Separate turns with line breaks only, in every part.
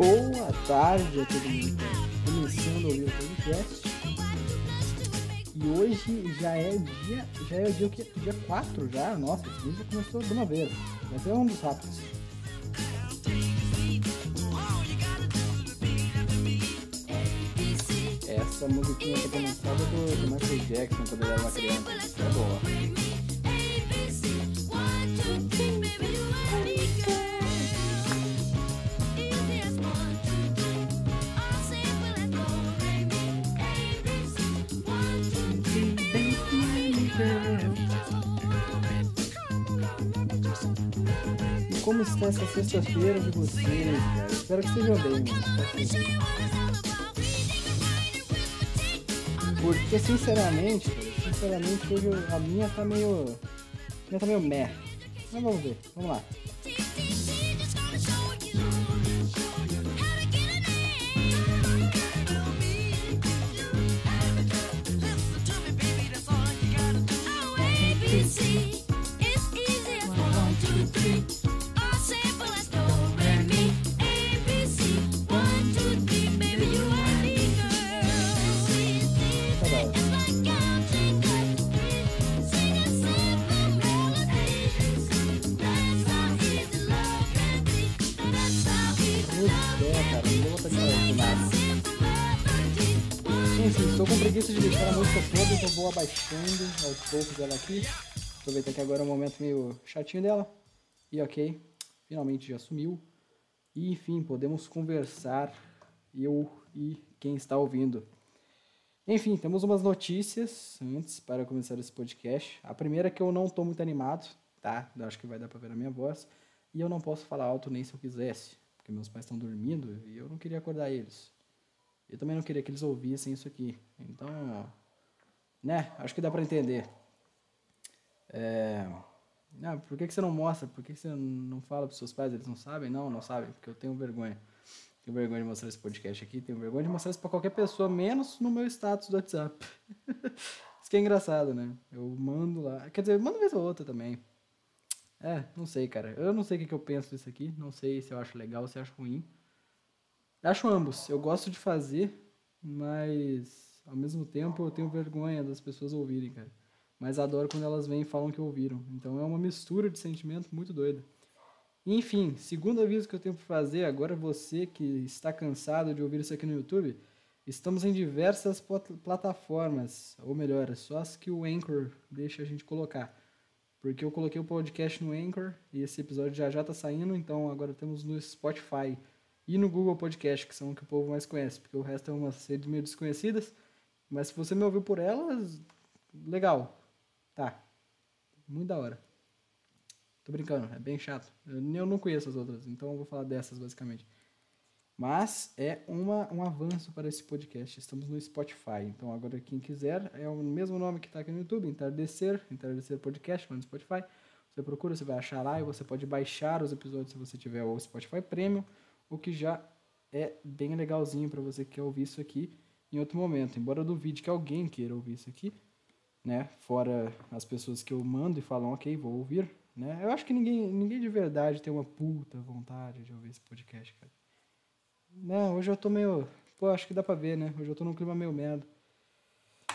Boa tarde a todo mundo tá começando o podcast. E hoje já é dia. Já é dia, o quê? dia 4 já. Nossa, esse vídeo começou de uma vez. Mas é um dos rápidos. Essa musiquinha foi começada do, do Michael Jackson quando ele era uma criança. É boa. Como está essa sexta-feira de vocês? Espero que estejam bem, mano. Porque sinceramente, sinceramente hoje a minha tá meio. A minha tá meio meh. Mas vamos ver, vamos lá. Então vou abaixando aos poucos ela aqui. Aproveitar que agora é um momento meio chatinho dela. E ok, finalmente já sumiu. E enfim, podemos conversar, eu e quem está ouvindo. Enfim, temos umas notícias antes para começar esse podcast. A primeira é que eu não estou muito animado, tá? Eu acho que vai dar para ver a minha voz. E eu não posso falar alto nem se eu quisesse, porque meus pais estão dormindo e eu não queria acordar eles. Eu também não queria que eles ouvissem isso aqui. Então, né? Acho que dá para entender. É... Ah, por que, que você não mostra? Por que, que você não fala para seus pais? Eles não sabem? Não, não sabem, porque eu tenho vergonha. Tenho vergonha de mostrar esse podcast aqui, tenho vergonha de mostrar isso pra qualquer pessoa, menos no meu status do WhatsApp. isso que é engraçado, né? Eu mando lá. Quer dizer, mando vez ou outra também. É, não sei, cara. Eu não sei o que, que eu penso disso aqui. Não sei se eu acho legal, se eu acho ruim. Acho ambos. Eu gosto de fazer, mas ao mesmo tempo eu tenho vergonha das pessoas ouvirem, cara. Mas adoro quando elas vêm e falam que ouviram. Então é uma mistura de sentimento muito doida. Enfim, segundo aviso que eu tenho para fazer, agora você que está cansado de ouvir isso aqui no YouTube, estamos em diversas plat- plataformas, ou melhor, é só as que o Anchor deixa a gente colocar. Porque eu coloquei o podcast no Anchor e esse episódio já já tá saindo, então agora temos no Spotify e no Google Podcast, que são o que o povo mais conhece, porque o resto é umas redes meio desconhecidas. Mas se você me ouviu por elas, legal. Tá. Muito da hora. Tô brincando, é bem chato. Eu, não conheço as outras, então eu vou falar dessas basicamente. Mas é uma, um avanço para esse podcast. Estamos no Spotify. Então agora quem quiser, é o mesmo nome que está aqui no YouTube, Entardecer, Entardecer Podcast, lá no Spotify. Você procura, você vai achar lá e você pode baixar os episódios se você tiver o Spotify Premium, o que já é bem legalzinho para você que quer ouvir isso aqui em outro momento. Embora eu duvide que alguém queira ouvir isso aqui, né? Fora as pessoas que eu mando e falam, ok, vou ouvir, né? Eu acho que ninguém, ninguém de verdade tem uma puta vontade de ouvir esse podcast, cara. Não, hoje eu tô meio. Pô, acho que dá pra ver, né? Hoje eu tô num clima meio merda.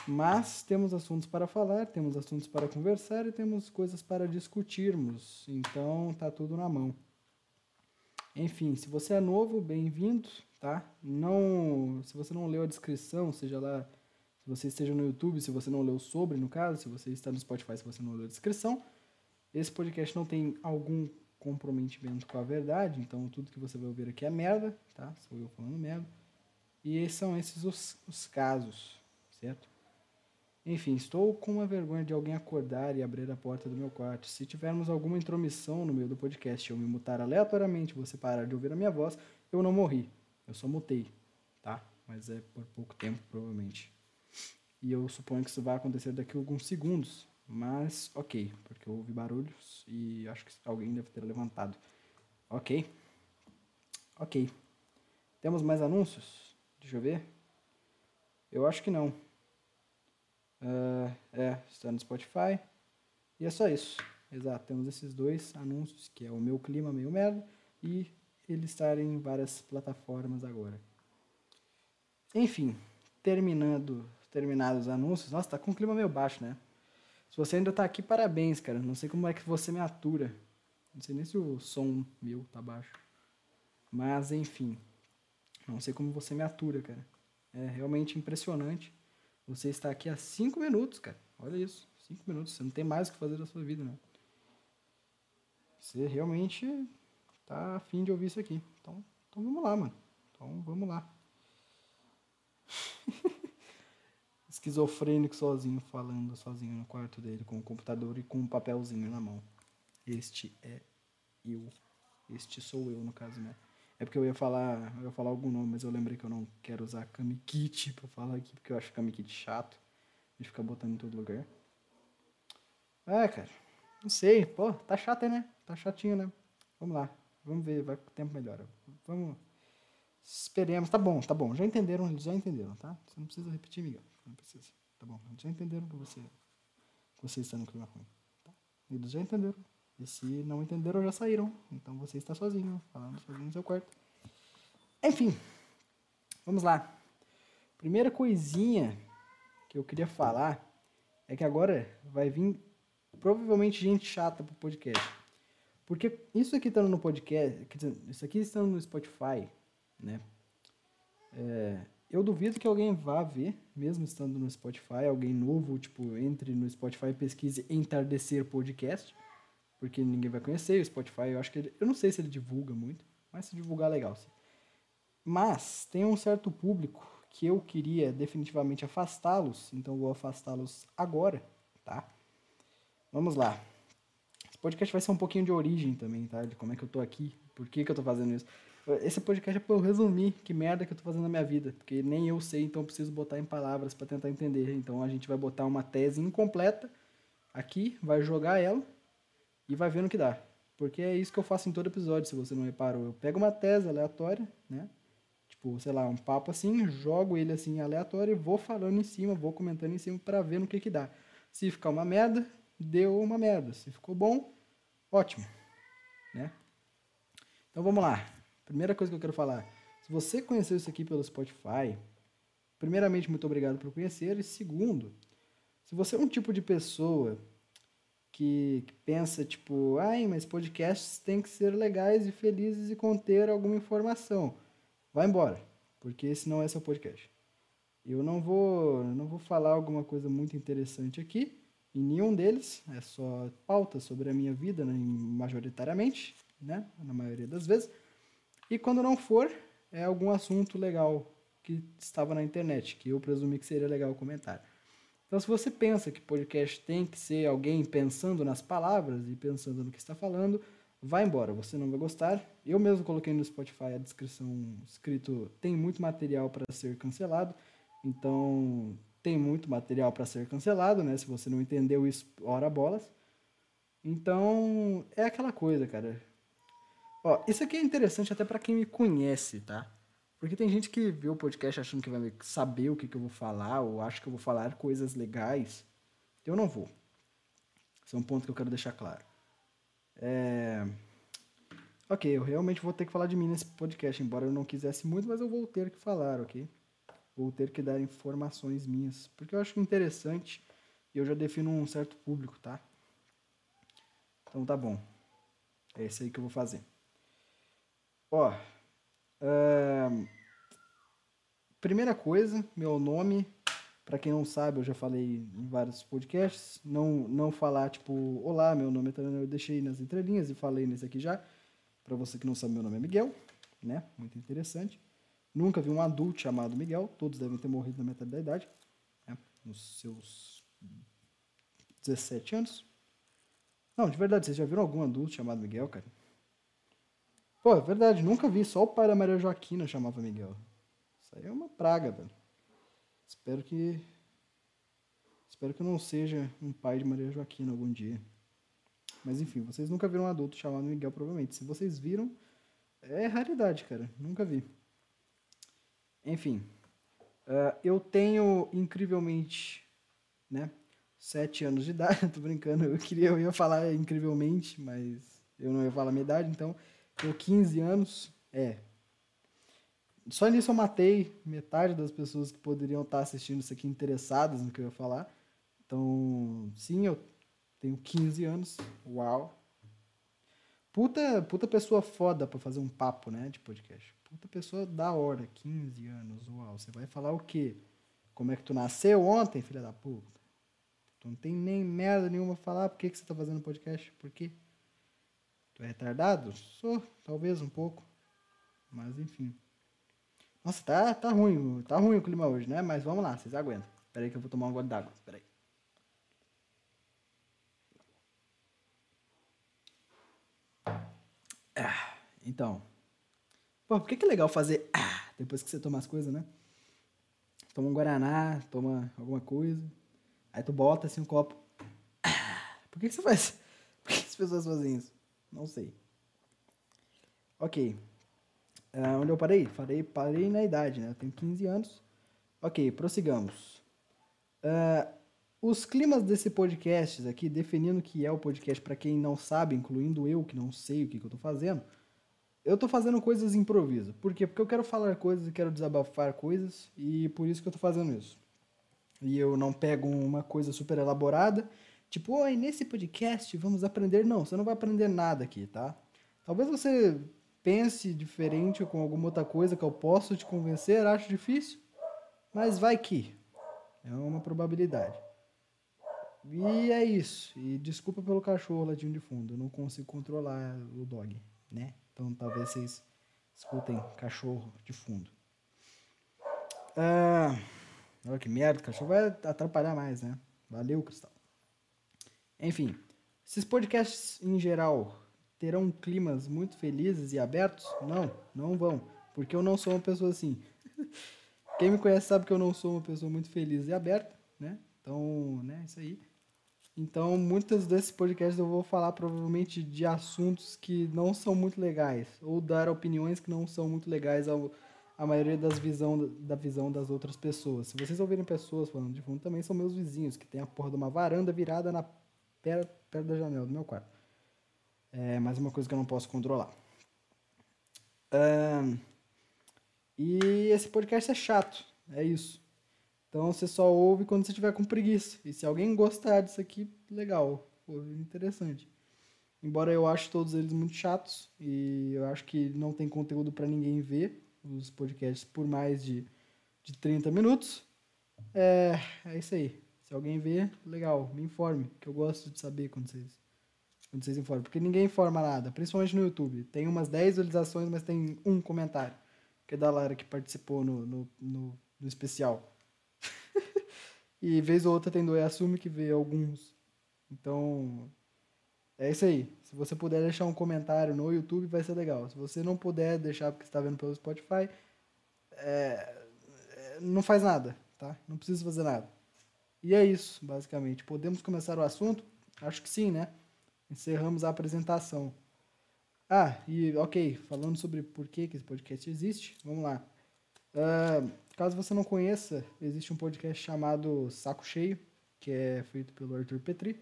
Mas temos assuntos para falar, temos assuntos para conversar e temos coisas para discutirmos. Então tá tudo na mão. Enfim, se você é novo, bem-vindo, tá? Não, se você não leu a descrição, seja lá, se você esteja no YouTube, se você não leu sobre, no caso, se você está no Spotify, se você não leu a descrição, esse podcast não tem algum comprometimento com a verdade, então tudo que você vai ouvir aqui é merda, tá? Sou eu falando merda. E são esses os, os casos, certo? Enfim, estou com uma vergonha de alguém acordar e abrir a porta do meu quarto. Se tivermos alguma intromissão no meio do podcast, eu me mutar aleatoriamente, você parar de ouvir a minha voz, eu não morri. Eu só mutei, tá? Mas é por pouco tempo, provavelmente. E eu suponho que isso vai acontecer daqui a alguns segundos. Mas, ok, porque eu ouvi barulhos e acho que alguém deve ter levantado. Ok. Ok. Temos mais anúncios? Deixa eu ver. Eu acho que não. Ah, é, está no Spotify. E é só isso. Exato, temos esses dois anúncios, que é o meu clima meio merda e ele estar em várias plataformas agora. Enfim, terminando, terminados os anúncios. Nossa, tá com um clima meio baixo, né? Se você ainda tá aqui, parabéns, cara. Não sei como é que você me atura. Não sei nem se o som meu tá baixo. Mas, enfim. Não sei como você me atura, cara. É realmente impressionante. Você está aqui há cinco minutos, cara. Olha isso. Cinco minutos. Você não tem mais o que fazer da sua vida, né? Você realmente tá afim de ouvir isso aqui. Então, então vamos lá, mano. Então vamos lá. Esquizofrênico sozinho, falando sozinho no quarto dele, com o computador e com um papelzinho na mão. Este é eu. Este sou eu, no caso, né? É porque eu ia falar, eu ia falar algum nome, mas eu lembrei que eu não quero usar Kamikit pra falar aqui, porque eu acho Kamikit chato. De ficar botando em todo lugar. É, cara. Não sei. Pô, tá chato né? Tá chatinho, né? Vamos lá. Vamos ver, vai que o tempo melhora. Vamos. Esperemos. Tá bom, tá bom. Já entenderam, já entenderam, tá? Você não precisa repetir, Miguel. Não precisa. Tá bom. Já entenderam que você, que você está no clima ruim. Tá? Eles já entenderam. E se não entenderam, já saíram. Então você está sozinho, falando sozinho no seu quarto. Enfim, vamos lá. Primeira coisinha que eu queria falar é que agora vai vir provavelmente gente chata pro podcast. Porque isso aqui estando no podcast, isso aqui estando no Spotify, né? É, eu duvido que alguém vá ver, mesmo estando no Spotify, alguém novo, tipo, entre no Spotify e pesquise Entardecer Podcast porque ninguém vai conhecer. O Spotify, eu acho que ele, eu não sei se ele divulga muito, mas se divulgar legal, sim. Mas tem um certo público que eu queria definitivamente afastá-los, então vou afastá-los agora, tá? Vamos lá. Podcast vai ser um pouquinho de origem também, tá? De como é que eu tô aqui, por que que eu tô fazendo isso. Esse podcast é pra eu resumir que merda que eu tô fazendo na minha vida, porque nem eu sei, então eu preciso botar em palavras para tentar entender. Então a gente vai botar uma tese incompleta aqui, vai jogar ela e vai vendo o que dá. Porque é isso que eu faço em todo episódio, se você não reparou. Eu pego uma tese aleatória, né? Tipo, sei lá, um papo assim, jogo ele assim aleatório e vou falando em cima, vou comentando em cima para ver no que que dá. Se ficar uma merda, deu uma merda. Se ficou bom, ótimo, né? Então vamos lá. Primeira coisa que eu quero falar. Se você conheceu isso aqui pelo Spotify, primeiramente, muito obrigado por conhecer. E segundo, se você é um tipo de pessoa que, que, pensa, tipo, ai, mas podcasts têm que ser legais e felizes e conter alguma informação. Vai embora, porque esse não é seu podcast. Eu não vou, não vou falar alguma coisa muito interessante aqui, em nenhum deles, é só pauta sobre a minha vida, né, majoritariamente, né, na maioria das vezes. E quando não for, é algum assunto legal que estava na internet, que eu presumi que seria legal comentar. Então, se você pensa que podcast tem que ser alguém pensando nas palavras e pensando no que está falando, vai embora, você não vai gostar. Eu mesmo coloquei no Spotify a descrição escrito tem muito material para ser cancelado. Então, tem muito material para ser cancelado, né? Se você não entendeu isso, ora bolas. Então, é aquela coisa, cara. Ó, isso aqui é interessante até para quem me conhece, tá? Porque tem gente que vê o podcast achando que vai saber o que, que eu vou falar, ou acha que eu vou falar coisas legais. Eu não vou. Esse é um ponto que eu quero deixar claro. É... Ok, eu realmente vou ter que falar de mim nesse podcast, embora eu não quisesse muito, mas eu vou ter que falar, ok? Vou ter que dar informações minhas, porque eu acho interessante e eu já defino um certo público, tá? Então tá bom. É isso aí que eu vou fazer. Ó, primeira coisa, meu nome, para quem não sabe, eu já falei em vários podcasts, não, não falar tipo, olá, meu nome é eu deixei nas entrelinhas e falei nesse aqui já. Para você que não sabe, meu nome é Miguel, né? Muito interessante. Nunca vi um adulto chamado Miguel, todos devem ter morrido na metade da idade, né? nos seus 17 anos. Não, de verdade, vocês já viram algum adulto chamado Miguel, cara? Pô, é verdade, nunca vi. Só o pai da Maria Joaquina chamava Miguel. Isso aí é uma praga, velho. Espero que. Espero que eu não seja um pai de Maria Joaquina algum dia. Mas enfim, vocês nunca viram um adulto chamado Miguel, provavelmente. Se vocês viram, é raridade, cara. Nunca vi. Enfim. Uh, eu tenho incrivelmente, né? Sete anos de idade. Tô brincando. Eu queria, eu ia falar incrivelmente, mas eu não ia falar a minha idade, então. Tenho 15 anos, É. Só nisso eu matei metade das pessoas que poderiam estar assistindo isso aqui interessadas no que eu ia falar. Então, sim, eu tenho 15 anos. Uau. Puta, puta pessoa foda pra fazer um papo, né, de podcast. Puta pessoa da hora, 15 anos, uau. Você vai falar o quê? Como é que tu nasceu ontem, filha da puta? Tu não tem nem merda nenhuma pra falar. Por que, que você tá fazendo podcast? Por quê? Tu é retardado? Sou, talvez um pouco. Mas enfim. Nossa, tá, tá ruim. Tá ruim o clima hoje, né? Mas vamos lá, vocês aguentam. Pera aí que eu vou tomar um gole d'água. Pera aí. Ah, então. Pô, por que, que é legal fazer ah, depois que você toma as coisas, né? Toma um Guaraná, toma alguma coisa. Aí tu bota assim um copo. Ah, por que, que você faz? Por que as pessoas fazem isso? Não sei. Ok. Uh, onde eu parei? Parei, parei na idade, né? Eu tenho 15 anos. Ok, prossigamos. Uh, os climas desse podcast aqui, definindo o que é o podcast para quem não sabe, incluindo eu que não sei o que, que eu tô fazendo, eu tô fazendo coisas improviso. Por quê? Porque eu quero falar coisas e quero desabafar coisas e por isso que eu tô fazendo isso. E eu não pego uma coisa super elaborada, tipo, oi, nesse podcast vamos aprender. Não, você não vai aprender nada aqui, tá? Talvez você pense diferente com alguma outra coisa que eu posso te convencer, acho difícil, mas vai que. É uma probabilidade. E é isso. E desculpa pelo cachorro ladinho de fundo. Eu não consigo controlar o dog, né? Então talvez vocês escutem cachorro de fundo. Ah, olha que merda, o cachorro vai atrapalhar mais, né? Valeu, Cristal. Enfim, esses podcasts em geral terão climas muito felizes e abertos? Não, não vão. Porque eu não sou uma pessoa assim. Quem me conhece sabe que eu não sou uma pessoa muito feliz e aberta, né? Então, né, isso aí. Então, muitos desses podcasts eu vou falar provavelmente de assuntos que não são muito legais, ou dar opiniões que não são muito legais ao, à maioria das visão, da visão das outras pessoas. Se vocês ouvirem pessoas falando de fundo, também são meus vizinhos, que tem a porra de uma varanda virada na perto, perto da janela do meu quarto. É mais uma coisa que eu não posso controlar. Um, e esse podcast é chato, é isso. Então você só ouve quando você tiver com preguiça. E se alguém gostar disso aqui, legal, pô, interessante. Embora eu ache todos eles muito chatos e eu acho que não tem conteúdo para ninguém ver os podcasts por mais de, de 30 minutos. É, é isso aí. Se alguém ver, legal, me informe, que eu gosto de saber quando vocês, quando vocês informam. Porque ninguém informa nada, principalmente no YouTube. Tem umas 10 visualizações, mas tem um comentário, que é da Lara que participou no, no, no, no especial. e vez ou outra tem do assume que vê alguns. Então, é isso aí. Se você puder deixar um comentário no YouTube, vai ser legal. Se você não puder deixar porque está vendo pelo Spotify, é, é, não faz nada, tá? Não precisa fazer nada. E é isso, basicamente. Podemos começar o assunto? Acho que sim, né? Encerramos a apresentação. Ah, e ok, falando sobre por que, que esse podcast existe, vamos lá. Uh, caso você não conheça, existe um podcast chamado Saco Cheio, que é feito pelo Arthur Petri.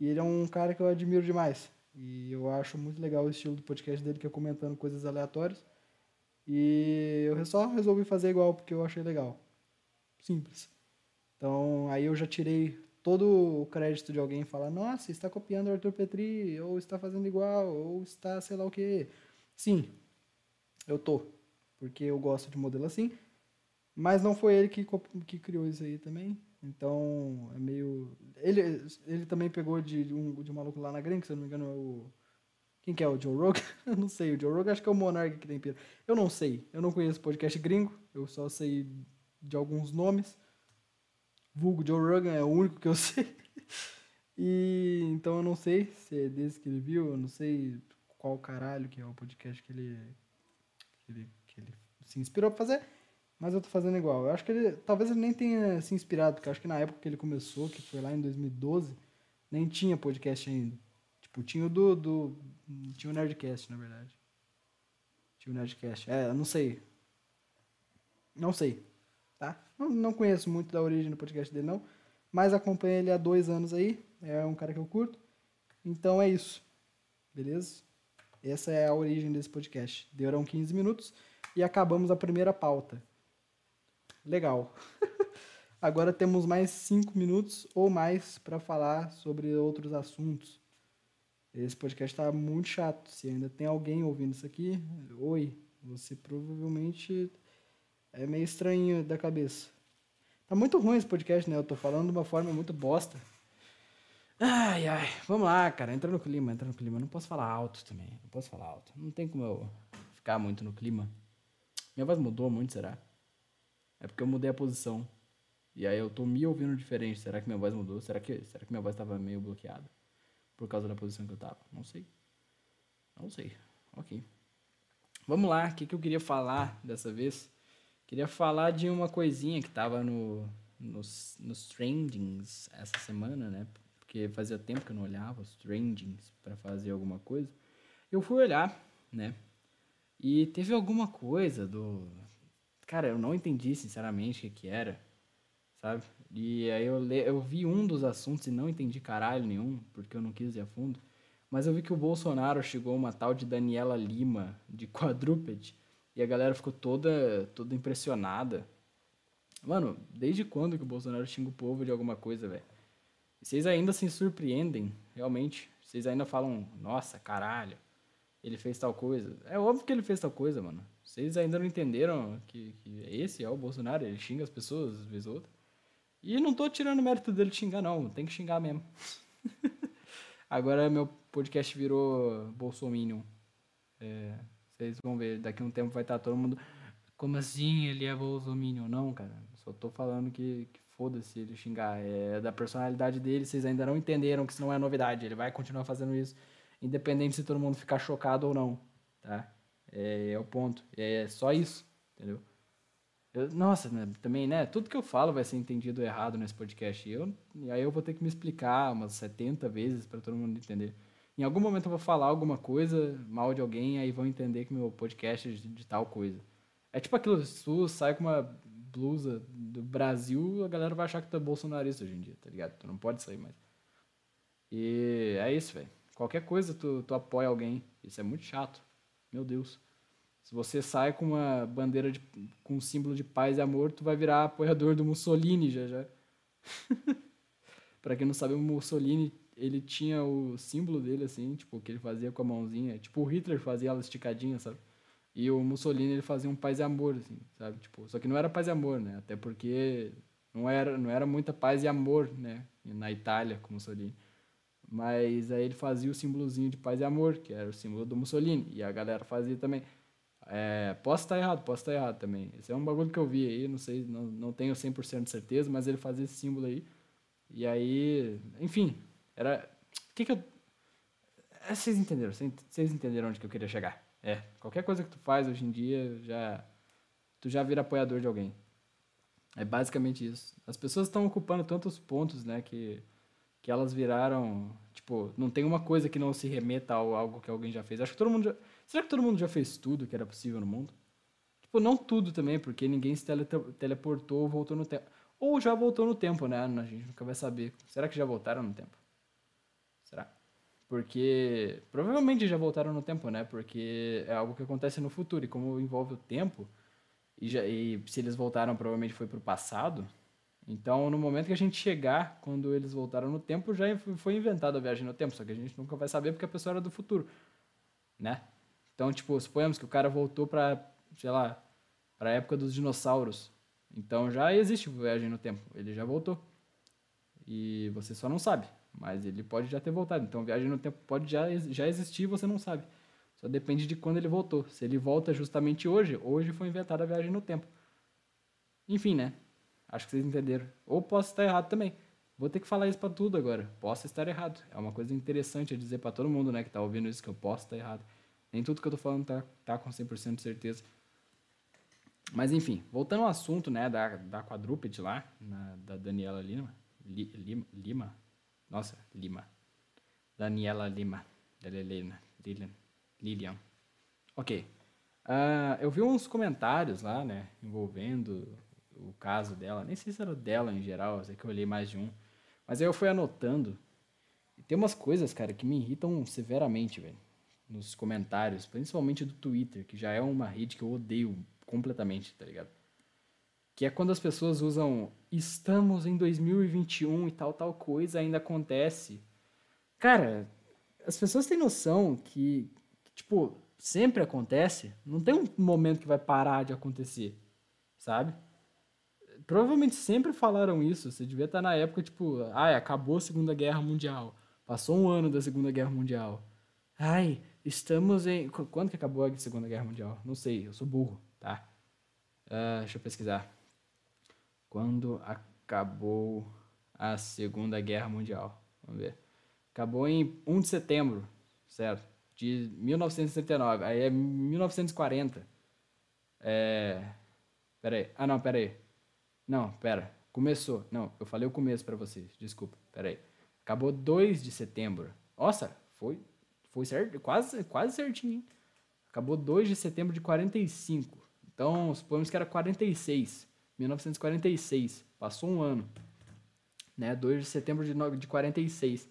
E ele é um cara que eu admiro demais. E eu acho muito legal o estilo do podcast dele, que é comentando coisas aleatórias. E eu só resolvi fazer igual porque eu achei legal. Simples. Então aí eu já tirei todo o crédito de alguém falar, nossa, está copiando o Arthur Petri, ou está fazendo igual, ou está sei lá o que. Sim, eu tô porque eu gosto de modelo assim. Mas não foi ele que, que criou isso aí também. Então, é meio. Ele, ele também pegou de, um, de um maluco lá na gringa, se eu não me engano, é o. Quem que é? O Joe Rogan? eu não sei. O Joe Rogan acho que é o Monark que tem pira. Eu não sei. Eu não conheço podcast gringo. Eu só sei de alguns nomes. Vulgo Joe Rogan é o único que eu sei. e então eu não sei se é desse que ele viu. Eu não sei qual caralho que é o podcast que que ele que ele se inspirou pra fazer, mas eu tô fazendo igual. Eu acho que ele, talvez ele nem tenha se inspirado, porque eu acho que na época que ele começou, que foi lá em 2012, nem tinha podcast ainda. Tipo, tinha o do, do tinha o Nerdcast, na verdade. Tinha o Nerdcast. É, eu não sei. Não sei, tá? Não, não conheço muito da origem do podcast dele, não. Mas acompanho ele há dois anos aí. É um cara que eu curto. Então é isso. Beleza? Essa é a origem desse podcast. Deram 15 minutos e acabamos a primeira pauta. Legal. Agora temos mais 5 minutos ou mais para falar sobre outros assuntos. Esse podcast está muito chato. Se ainda tem alguém ouvindo isso aqui, oi, você provavelmente é meio estranho da cabeça. Tá muito ruim esse podcast, né? Eu tô falando de uma forma muito bosta. Ai, ai. Vamos lá, cara. Entra no clima, entra no clima. Não posso falar alto também. Não posso falar alto. Não tem como eu ficar muito no clima. Minha voz mudou muito, será? É porque eu mudei a posição. E aí eu tô me ouvindo diferente. Será que minha voz mudou? Será que, será que minha voz tava meio bloqueada? Por causa da posição que eu tava? Não sei. Não sei. Ok. Vamos lá. O que, que eu queria falar dessa vez? Queria falar de uma coisinha que tava no, nos, nos trendings essa semana, né? Porque fazia tempo que eu não olhava os trendings para fazer alguma coisa. Eu fui olhar, né? E teve alguma coisa do. Cara, eu não entendi sinceramente o que, que era, sabe? E aí eu, le... eu vi um dos assuntos e não entendi caralho nenhum, porque eu não quis ir a fundo. Mas eu vi que o Bolsonaro chegou uma tal de Daniela Lima, de quadrúpede, e a galera ficou toda, toda impressionada. Mano, desde quando que o Bolsonaro xinga o povo de alguma coisa, velho? Vocês ainda se surpreendem, realmente. Vocês ainda falam, nossa, caralho, ele fez tal coisa. É óbvio que ele fez tal coisa, mano. Vocês ainda não entenderam que, que esse é o Bolsonaro, ele xinga as pessoas, às vezes outra. E não tô tirando mérito dele xingar, não. Tem que xingar mesmo. Agora meu podcast virou Bolsominion. É, vocês vão ver, daqui a um tempo vai estar todo mundo. Como assim ele é Bolsominion? Não, cara. Só tô falando que, que foda-se ele xingar. É da personalidade dele, vocês ainda não entenderam que isso não é novidade. Ele vai continuar fazendo isso, independente se todo mundo ficar chocado ou não, tá? É, é o ponto. É só isso, entendeu? Eu, nossa, né, também, né? Tudo que eu falo vai ser entendido errado nesse podcast. E, eu, e aí eu vou ter que me explicar umas 70 vezes para todo mundo entender. Em algum momento eu vou falar alguma coisa mal de alguém, aí vão entender que meu podcast é de, de tal coisa. É tipo aquilo, se tu sai com uma blusa do Brasil, a galera vai achar que tu é bolsonarista hoje em dia, tá ligado? Tu não pode sair mais. E é isso, velho. Qualquer coisa tu, tu apoia alguém. Isso é muito chato. Meu Deus. Se você sai com uma bandeira de, com um símbolo de paz e amor, tu vai virar apoiador do Mussolini já já. para quem não sabe, o Mussolini, ele tinha o símbolo dele assim, tipo, que ele fazia com a mãozinha, tipo o Hitler fazia ela esticadinha, sabe? E o Mussolini ele fazia um paz e amor, assim, sabe? Tipo, só que não era paz e amor, né? Até porque não era, não era muita paz e amor, né? Na Itália, com Mussolini. Mas aí ele fazia o símbolozinho de paz e amor, que era o símbolo do Mussolini. E a galera fazia também. É, posso estar errado, posso estar errado também. Esse é um bagulho que eu vi aí, não sei, não, não tenho 100% de certeza, mas ele fazia esse símbolo aí. E aí, enfim, era... O que que eu... É, vocês entenderam, vocês entenderam onde que eu queria chegar. É, qualquer coisa que tu faz hoje em dia, já tu já vira apoiador de alguém. É basicamente isso. As pessoas estão ocupando tantos pontos, né, que, que elas viraram, tipo, não tem uma coisa que não se remeta a algo que alguém já fez. Acho que todo mundo já, será que todo mundo já fez tudo que era possível no mundo? Tipo, não tudo também, porque ninguém se tele, teleportou ou voltou no tempo. Ou já voltou no tempo, né? A gente nunca vai saber. Será que já voltaram no tempo? Será? Porque provavelmente já voltaram no tempo, né? Porque é algo que acontece no futuro e como envolve o tempo e, já, e se eles voltaram provavelmente foi para o passado. Então, no momento que a gente chegar, quando eles voltaram no tempo, já foi inventada a viagem no tempo, só que a gente nunca vai saber porque a pessoa era do futuro, né? Então, tipo, suponhamos que o cara voltou para, sei lá, para a época dos dinossauros. Então já existe viagem no tempo, ele já voltou. E você só não sabe. Mas ele pode já ter voltado. Então, viagem no tempo pode já, já existir e você não sabe. Só depende de quando ele voltou. Se ele volta justamente hoje, hoje foi inventada a viagem no tempo. Enfim, né? Acho que vocês entenderam. Ou posso estar errado também. Vou ter que falar isso para tudo agora. Posso estar errado. É uma coisa interessante a dizer para todo mundo, né, que tá ouvindo isso que eu posso estar errado. Nem tudo que eu tô falando tá, tá com 100% de certeza. Mas enfim, voltando ao assunto, né, da, da quadrúpede lá, na, da Daniela Lima, Lima, Lima, nossa, Lima. Daniela Lima. Lilian. Lilian. Lilian. Ok. Uh, eu vi uns comentários lá, né? Envolvendo o caso dela. Nem sei se era dela em geral, sei que eu olhei mais de um. Mas aí eu fui anotando. E tem umas coisas, cara, que me irritam severamente, velho. nos comentários, principalmente do Twitter, que já é uma rede que eu odeio completamente, tá ligado? Que é quando as pessoas usam estamos em 2021 e tal, tal coisa ainda acontece. Cara, as pessoas têm noção que, que, tipo, sempre acontece. Não tem um momento que vai parar de acontecer, sabe? Provavelmente sempre falaram isso. Você devia estar na época, tipo, ai, acabou a Segunda Guerra Mundial. Passou um ano da Segunda Guerra Mundial. Ai, estamos em. Quando que acabou a Segunda Guerra Mundial? Não sei, eu sou burro, tá? Uh, deixa eu pesquisar. Quando acabou a Segunda Guerra Mundial? Vamos ver. Acabou em 1 de setembro, certo? De 1939. Aí é 1940. É. Pera aí. Ah, não, pera aí. Não, pera. Começou. Não, eu falei o começo para vocês. Desculpa. Pera aí. Acabou 2 de setembro. Nossa, foi foi certo, quase, quase certinho. Hein? Acabou 2 de setembro de 45. Então, supomos que era 46. 1946. Passou um ano. Né? 2 de setembro de, de 46.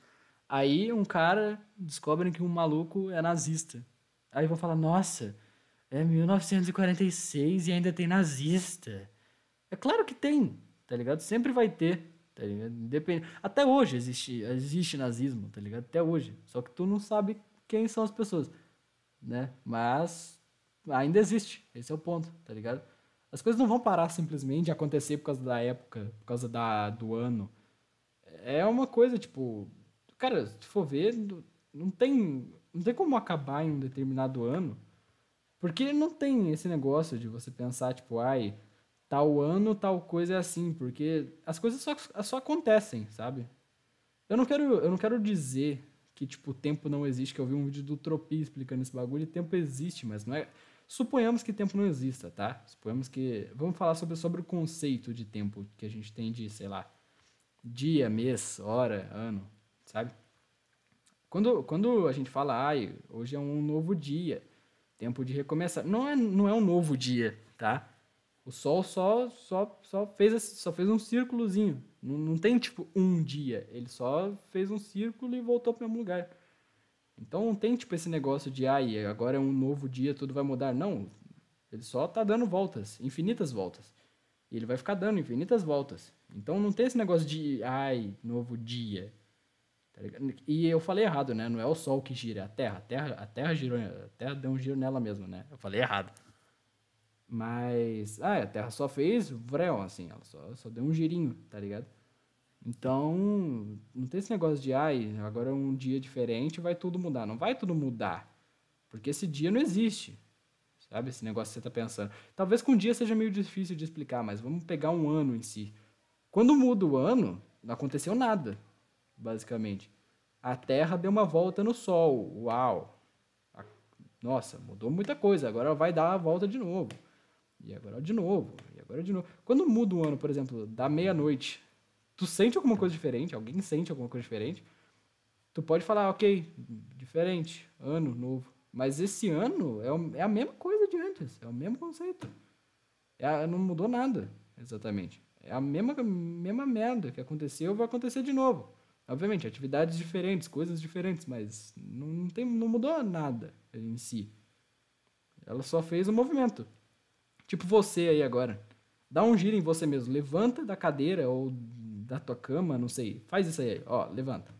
Aí um cara descobre que um maluco é nazista. Aí vão falar, nossa, é 1946 e ainda tem nazista. É claro que tem, tá ligado? Sempre vai ter, tá ligado? Até hoje existe, existe nazismo, tá ligado? Até hoje. Só que tu não sabe quem são as pessoas, né? Mas ainda existe, esse é o ponto, tá ligado? As coisas não vão parar simplesmente de acontecer por causa da época, por causa da, do ano. É uma coisa, tipo, cara, se for ver, não tem, não tem como acabar em um determinado ano, porque não tem esse negócio de você pensar, tipo, ai, tal ano, tal coisa é assim, porque as coisas só, só acontecem, sabe? Eu não quero, eu não quero dizer que, tipo, tempo não existe, que eu vi um vídeo do Tropi explicando esse bagulho, e tempo existe, mas não é... Suponhamos que tempo não exista, tá? Suponhamos que... Vamos falar sobre, sobre o conceito de tempo que a gente tem de, sei lá, dia, mês, hora, ano, sabe? Quando, quando a gente fala, ai, hoje é um novo dia, tempo de recomeçar, não é, não é um novo dia, tá? O Sol só, só, só, fez, só fez um círculozinho. Não, não tem, tipo, um dia. Ele só fez um círculo e voltou para o mesmo lugar. Então não tem, tipo, esse negócio de, ai, agora é um novo dia, tudo vai mudar. Não. Ele só tá dando voltas, infinitas voltas. E ele vai ficar dando infinitas voltas. Então não tem esse negócio de, ai, novo dia. Tá e eu falei errado, né? Não é o Sol que gira, é a Terra. A Terra, a terra girou, a Terra deu um giro nela mesma, né? Eu falei errado. Mas, ah, a Terra só fez vrel, assim, ela só, só deu um girinho, tá ligado? Então, não tem esse negócio de, ai, agora é um dia diferente, vai tudo mudar. Não vai tudo mudar, porque esse dia não existe, sabe? Esse negócio que você tá pensando. Talvez com um dia seja meio difícil de explicar, mas vamos pegar um ano em si. Quando muda o ano, não aconteceu nada, basicamente. A Terra deu uma volta no Sol, uau! Nossa, mudou muita coisa, agora vai dar a volta de novo. E agora de novo, e agora de novo. Quando muda o ano, por exemplo, da meia-noite, tu sente alguma coisa diferente, alguém sente alguma coisa diferente, tu pode falar, ok, diferente, ano novo. Mas esse ano é, é a mesma coisa de antes, é o mesmo conceito. É, não mudou nada, exatamente. É a mesma, mesma merda que aconteceu, vai acontecer de novo. Obviamente, atividades diferentes, coisas diferentes, mas não, tem, não mudou nada em si. Ela só fez o movimento. Tipo você aí agora. Dá um giro em você mesmo. Levanta da cadeira ou da tua cama, não sei. Faz isso aí. Ó, levanta.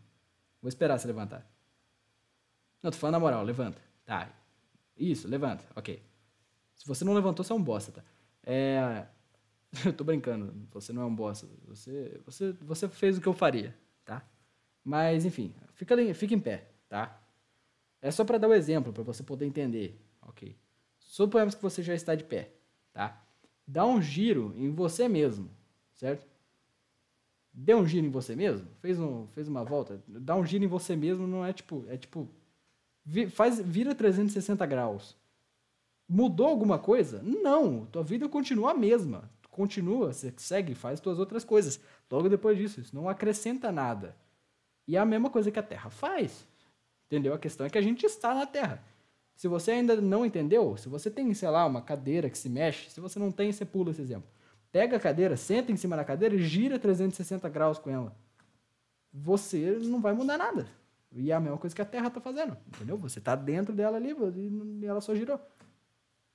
Vou esperar você levantar. Não, tô falando na moral, levanta. Tá. Isso, levanta. Ok. Se você não levantou, você é um bosta, tá? É. eu tô brincando. Você não é um bosta. Você, você, você fez o que eu faria, tá? Mas, enfim. Fica, fica em pé, tá? É só para dar o um exemplo, para você poder entender. Ok. Suponhamos que você já está de pé tá? Dá um giro em você mesmo, certo? Deu um giro em você mesmo, fez, um, fez uma volta, dá um giro em você mesmo não é tipo, é tipo, faz, vira 360 graus. Mudou alguma coisa? Não, tua vida continua a mesma. Continua, você segue, faz suas outras coisas. Logo depois disso, isso não acrescenta nada. E é a mesma coisa que a Terra faz. Entendeu? A questão é que a gente está na Terra. Se você ainda não entendeu, se você tem, sei lá, uma cadeira que se mexe, se você não tem, você pula esse exemplo. Pega a cadeira, senta em cima da cadeira e gira 360 graus com ela. Você não vai mudar nada. E é a mesma coisa que a Terra tá fazendo, entendeu? Você tá dentro dela ali e ela só girou.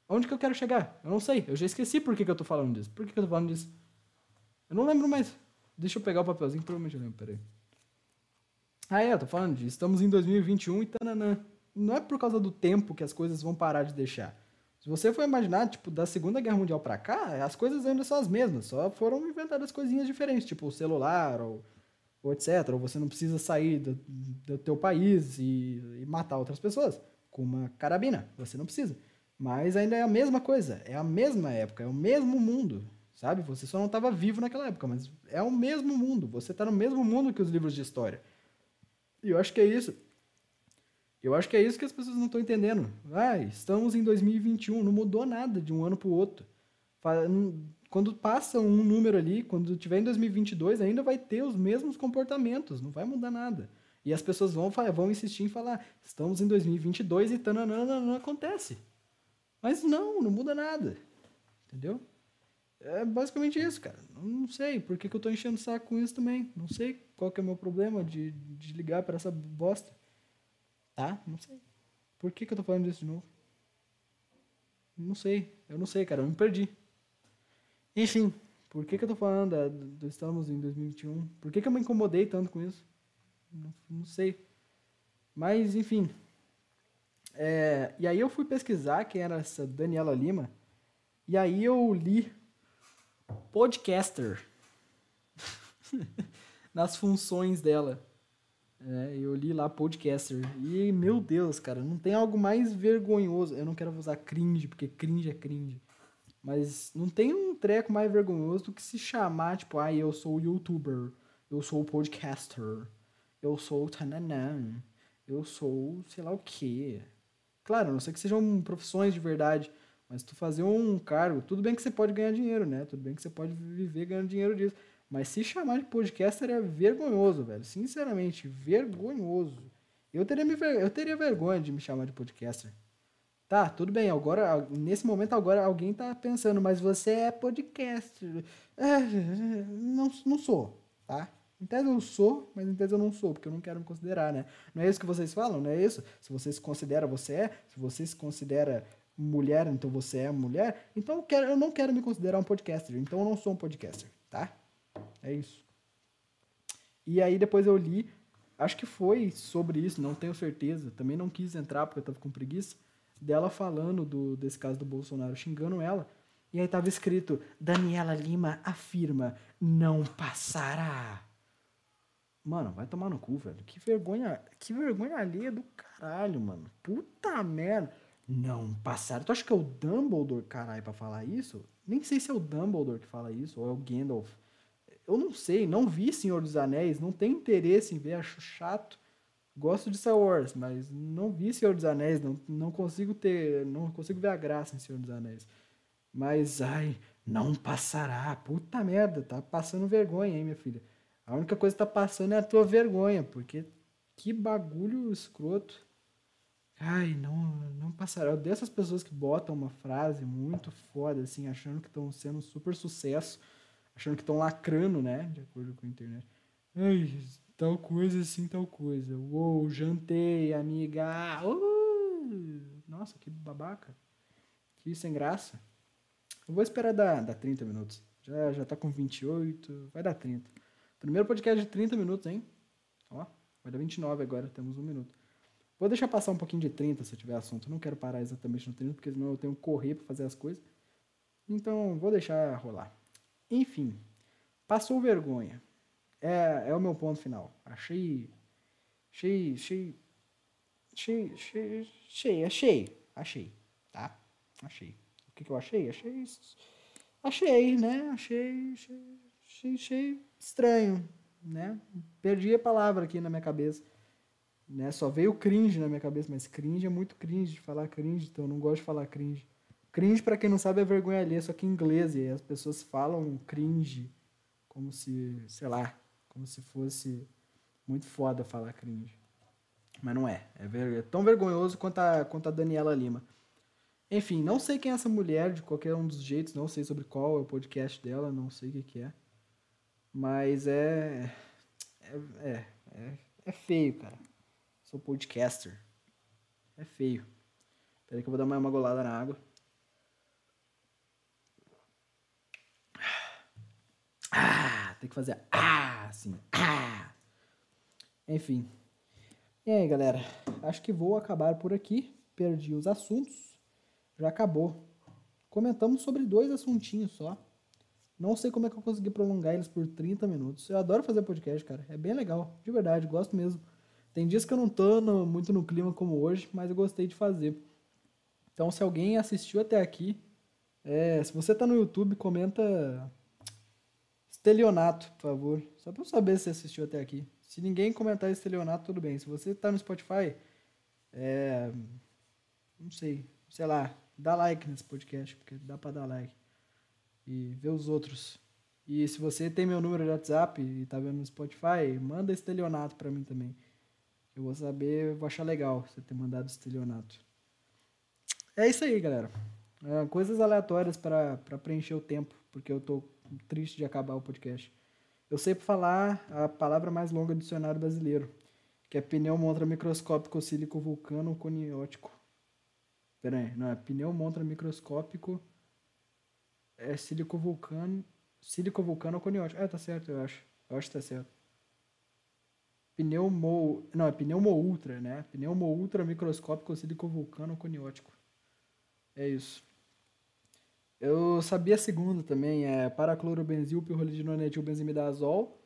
Onde que eu quero chegar? Eu não sei. Eu já esqueci por que, que eu tô falando disso. Por que, que eu tô falando disso? Eu não lembro mais. Deixa eu pegar o papelzinho, provavelmente eu lembro, peraí. Ah, é, eu tô falando disso. Estamos em 2021 e tananã. Não é por causa do tempo que as coisas vão parar de deixar. Se você for imaginar, tipo, da Segunda Guerra Mundial pra cá, as coisas ainda são as mesmas, só foram inventadas coisinhas diferentes, tipo o celular ou, ou etc. Ou você não precisa sair do, do teu país e, e matar outras pessoas com uma carabina. Você não precisa. Mas ainda é a mesma coisa, é a mesma época, é o mesmo mundo, sabe? Você só não estava vivo naquela época, mas é o mesmo mundo. Você está no mesmo mundo que os livros de história. E eu acho que é isso. Eu acho que é isso que as pessoas não estão entendendo. Ah, estamos em 2021, não mudou nada de um ano para o outro. Quando passa um número ali, quando tiver em 2022, ainda vai ter os mesmos comportamentos, não vai mudar nada. E as pessoas vão, vão insistir em falar, estamos em 2022 e tananana, não acontece. Mas não, não muda nada. Entendeu? É basicamente isso, cara. Não sei por que, que eu tô enchendo o saco com isso também. Não sei qual que é o meu problema de, de ligar para essa bosta. Tá? Não sei. Por que, que eu tô falando disso de novo? Não sei. Eu não sei, cara. Eu me perdi. Enfim, por que, que eu tô falando do Estamos em 2021? Por que, que eu me incomodei tanto com isso? Não, não sei. Mas, enfim. É, e aí eu fui pesquisar quem era essa Daniela Lima. E aí eu li podcaster nas funções dela. É, eu li lá podcaster. E, meu Deus, cara, não tem algo mais vergonhoso. Eu não quero usar cringe, porque cringe é cringe. Mas não tem um treco mais vergonhoso do que se chamar, tipo, ah, eu sou youtuber, eu sou podcaster, eu sou tananã, eu sou sei lá o quê. Claro, a não sei que sejam profissões de verdade, mas tu fazer um cargo, tudo bem que você pode ganhar dinheiro, né? Tudo bem que você pode viver ganhando dinheiro disso. Mas se chamar de podcaster é vergonhoso, velho. Sinceramente, vergonhoso. Eu teria, me, eu teria vergonha de me chamar de podcaster. Tá, tudo bem. Agora, nesse momento, agora alguém tá pensando, mas você é podcaster. É, não, não sou, tá? Em tese eu sou, mas em tese eu não sou, porque eu não quero me considerar, né? Não é isso que vocês falam, não é isso? Se você se considera, você é. Se você se considera mulher, então você é mulher. Então eu, quero, eu não quero me considerar um podcaster, então eu não sou um podcaster, tá? É isso. E aí depois eu li, acho que foi sobre isso, não tenho certeza. Também não quis entrar porque eu tava com preguiça. Dela falando do, desse caso do Bolsonaro, xingando ela. E aí tava escrito: Daniela Lima afirma, não passará. Mano, vai tomar no cu, velho. Que vergonha, que vergonha alheia do caralho, mano. Puta merda não passaram. Tu acha que é o Dumbledore, caralho, pra falar isso? Nem sei se é o Dumbledore que fala isso, ou é o Gandalf. Eu não sei, não vi Senhor dos Anéis, não tenho interesse em ver, acho chato. Gosto de Star Wars, mas não vi Senhor dos Anéis, não, não consigo ter, não consigo ver a graça em Senhor dos Anéis. Mas, ai, não passará. Puta merda, tá passando vergonha, hein, minha filha. A única coisa que tá passando é a tua vergonha, porque que bagulho escroto. Ai, não, não passará. Dessas pessoas que botam uma frase muito foda, assim, achando que estão sendo super sucesso, achando que estão lacrando, né? De acordo com a internet. Ai, tal coisa assim, tal coisa. Uou, jantei, amiga. Uh! Nossa, que babaca. Que sem graça. Eu vou esperar dar, dar 30 minutos. Já, já tá com 28, vai dar 30. Primeiro podcast de 30 minutos, hein? Ó, vai dar 29 agora, temos um minuto. Vou deixar passar um pouquinho de 30 se eu tiver assunto. Não quero parar exatamente no 30, porque senão eu tenho que correr para fazer as coisas. Então, vou deixar rolar. Enfim, passou vergonha. É, é o meu ponto final. Achei. Achei. Achei. Achei. Achei. Achei. Achei. Tá? Achei. O que, que eu achei? Achei. Achei, né? Achei. Achei, achei, achei estranho, né? Perdi a palavra aqui na minha cabeça. Né? Só veio cringe na minha cabeça, mas cringe é muito cringe falar cringe, então eu não gosto de falar cringe. Cringe, para quem não sabe, é vergonha alheia, só que em inglês, e as pessoas falam cringe como se, sei lá, como se fosse muito foda falar cringe. Mas não é. É, ver, é tão vergonhoso quanto a, quanto a Daniela Lima. Enfim, não sei quem é essa mulher de qualquer um dos jeitos, não sei sobre qual é o podcast dela, não sei o que, que é. Mas é. É, é, é, é feio, cara. Sou podcaster. É feio. Peraí que eu vou dar mais uma golada na água. Ah, tem que fazer ah, assim. Ah. Enfim. E aí, galera? Acho que vou acabar por aqui. Perdi os assuntos. Já acabou. Comentamos sobre dois assuntinhos só. Não sei como é que eu consegui prolongar eles por 30 minutos. Eu adoro fazer podcast, cara. É bem legal. De verdade, gosto mesmo. Tem dias que eu não tô no, muito no clima como hoje, mas eu gostei de fazer. Então, se alguém assistiu até aqui, é, se você tá no YouTube, comenta Estelionato, por favor. Só pra eu saber se assistiu até aqui. Se ninguém comentar Estelionato, tudo bem. Se você tá no Spotify, é, não sei, sei lá, dá like nesse podcast, porque dá pra dar like e ver os outros. E se você tem meu número de WhatsApp e tá vendo no Spotify, manda estelionato para mim também. Eu vou saber, vou achar legal você ter mandado estelionato. É isso aí, galera. É, coisas aleatórias para preencher o tempo, porque eu tô triste de acabar o podcast. Eu sei falar a palavra mais longa do dicionário brasileiro, que é pneu montra microscópico sílico vulcano coniótico. Pera aí, não é pneu montra microscópico é sílico vulcano. Sílico vulcano coniótico. É, tá certo, eu acho. Eu acho que tá certo. Pneumo. Não, é pneumo ultra, né? Pneumo ultra microscópico sílico vulcano coniótico. É isso. Eu sabia a segunda também, é paraclorobenzil, pirrolidinonetilbenzimidazol.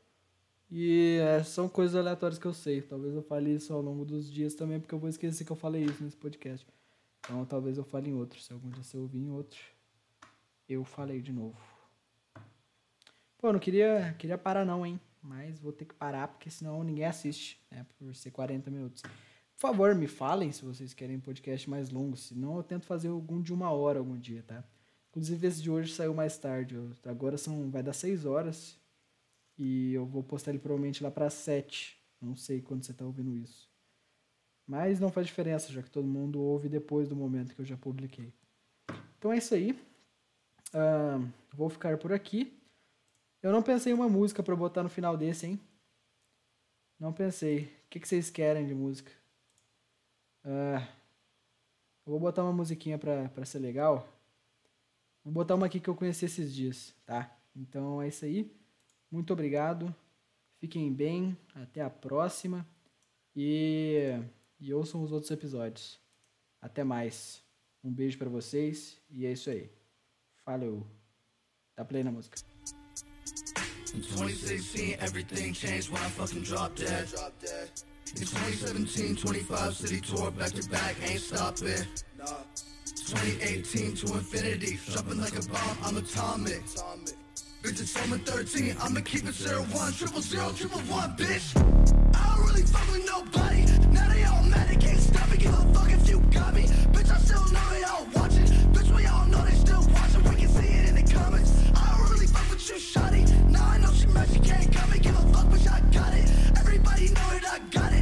E é, são coisas aleatórias que eu sei. Talvez eu fale isso ao longo dos dias também, porque eu vou esquecer que eu falei isso nesse podcast. Então talvez eu fale em outro. Se algum dia você ouvir em outro, eu falei de novo. Pô, não queria, queria parar não, hein? Mas vou ter que parar porque senão ninguém assiste, né? Por ser 40 minutos. Por favor, me falem se vocês querem podcast mais longo. Senão eu tento fazer algum de uma hora algum dia, tá? Inclusive esse de hoje saiu mais tarde. Agora são, vai dar 6 horas. E eu vou postar ele provavelmente lá para 7. Não sei quando você tá ouvindo isso. Mas não faz diferença, já que todo mundo ouve depois do momento que eu já publiquei. Então é isso aí. Uh, vou ficar por aqui. Eu não pensei em uma música para botar no final desse, hein? Não pensei. O que, que vocês querem de música? Uh, vou botar uma musiquinha pra ser legal. Vou botar uma aqui que eu conheci esses dias, tá? Então é isso aí. Muito obrigado. Fiquem bem. Até a próxima. E, e ouçam os outros episódios. Até mais. Um beijo para vocês e é isso aí. Falou. Tá play na música. In 2016, everything changed when I fucking dropped dead. In 2017, 25 city tour back to back, ain't stopping. 2018 to infinity, jumping like a bomb, I'm atomic. Bitch, it's summer 13, I'ma keep it zero one, triple zero, triple one, bitch. I don't really fuck with nobody, now they all mad, they can't stop me, give a fuck if you got me. Bitch, I still know they all
watching, bitch, we all know they still watching, we can see it in the comments. I don't really fuck with you, shotty. now I know she mad, she can't come and give a fuck, bitch, I got it. Everybody know it, I got it.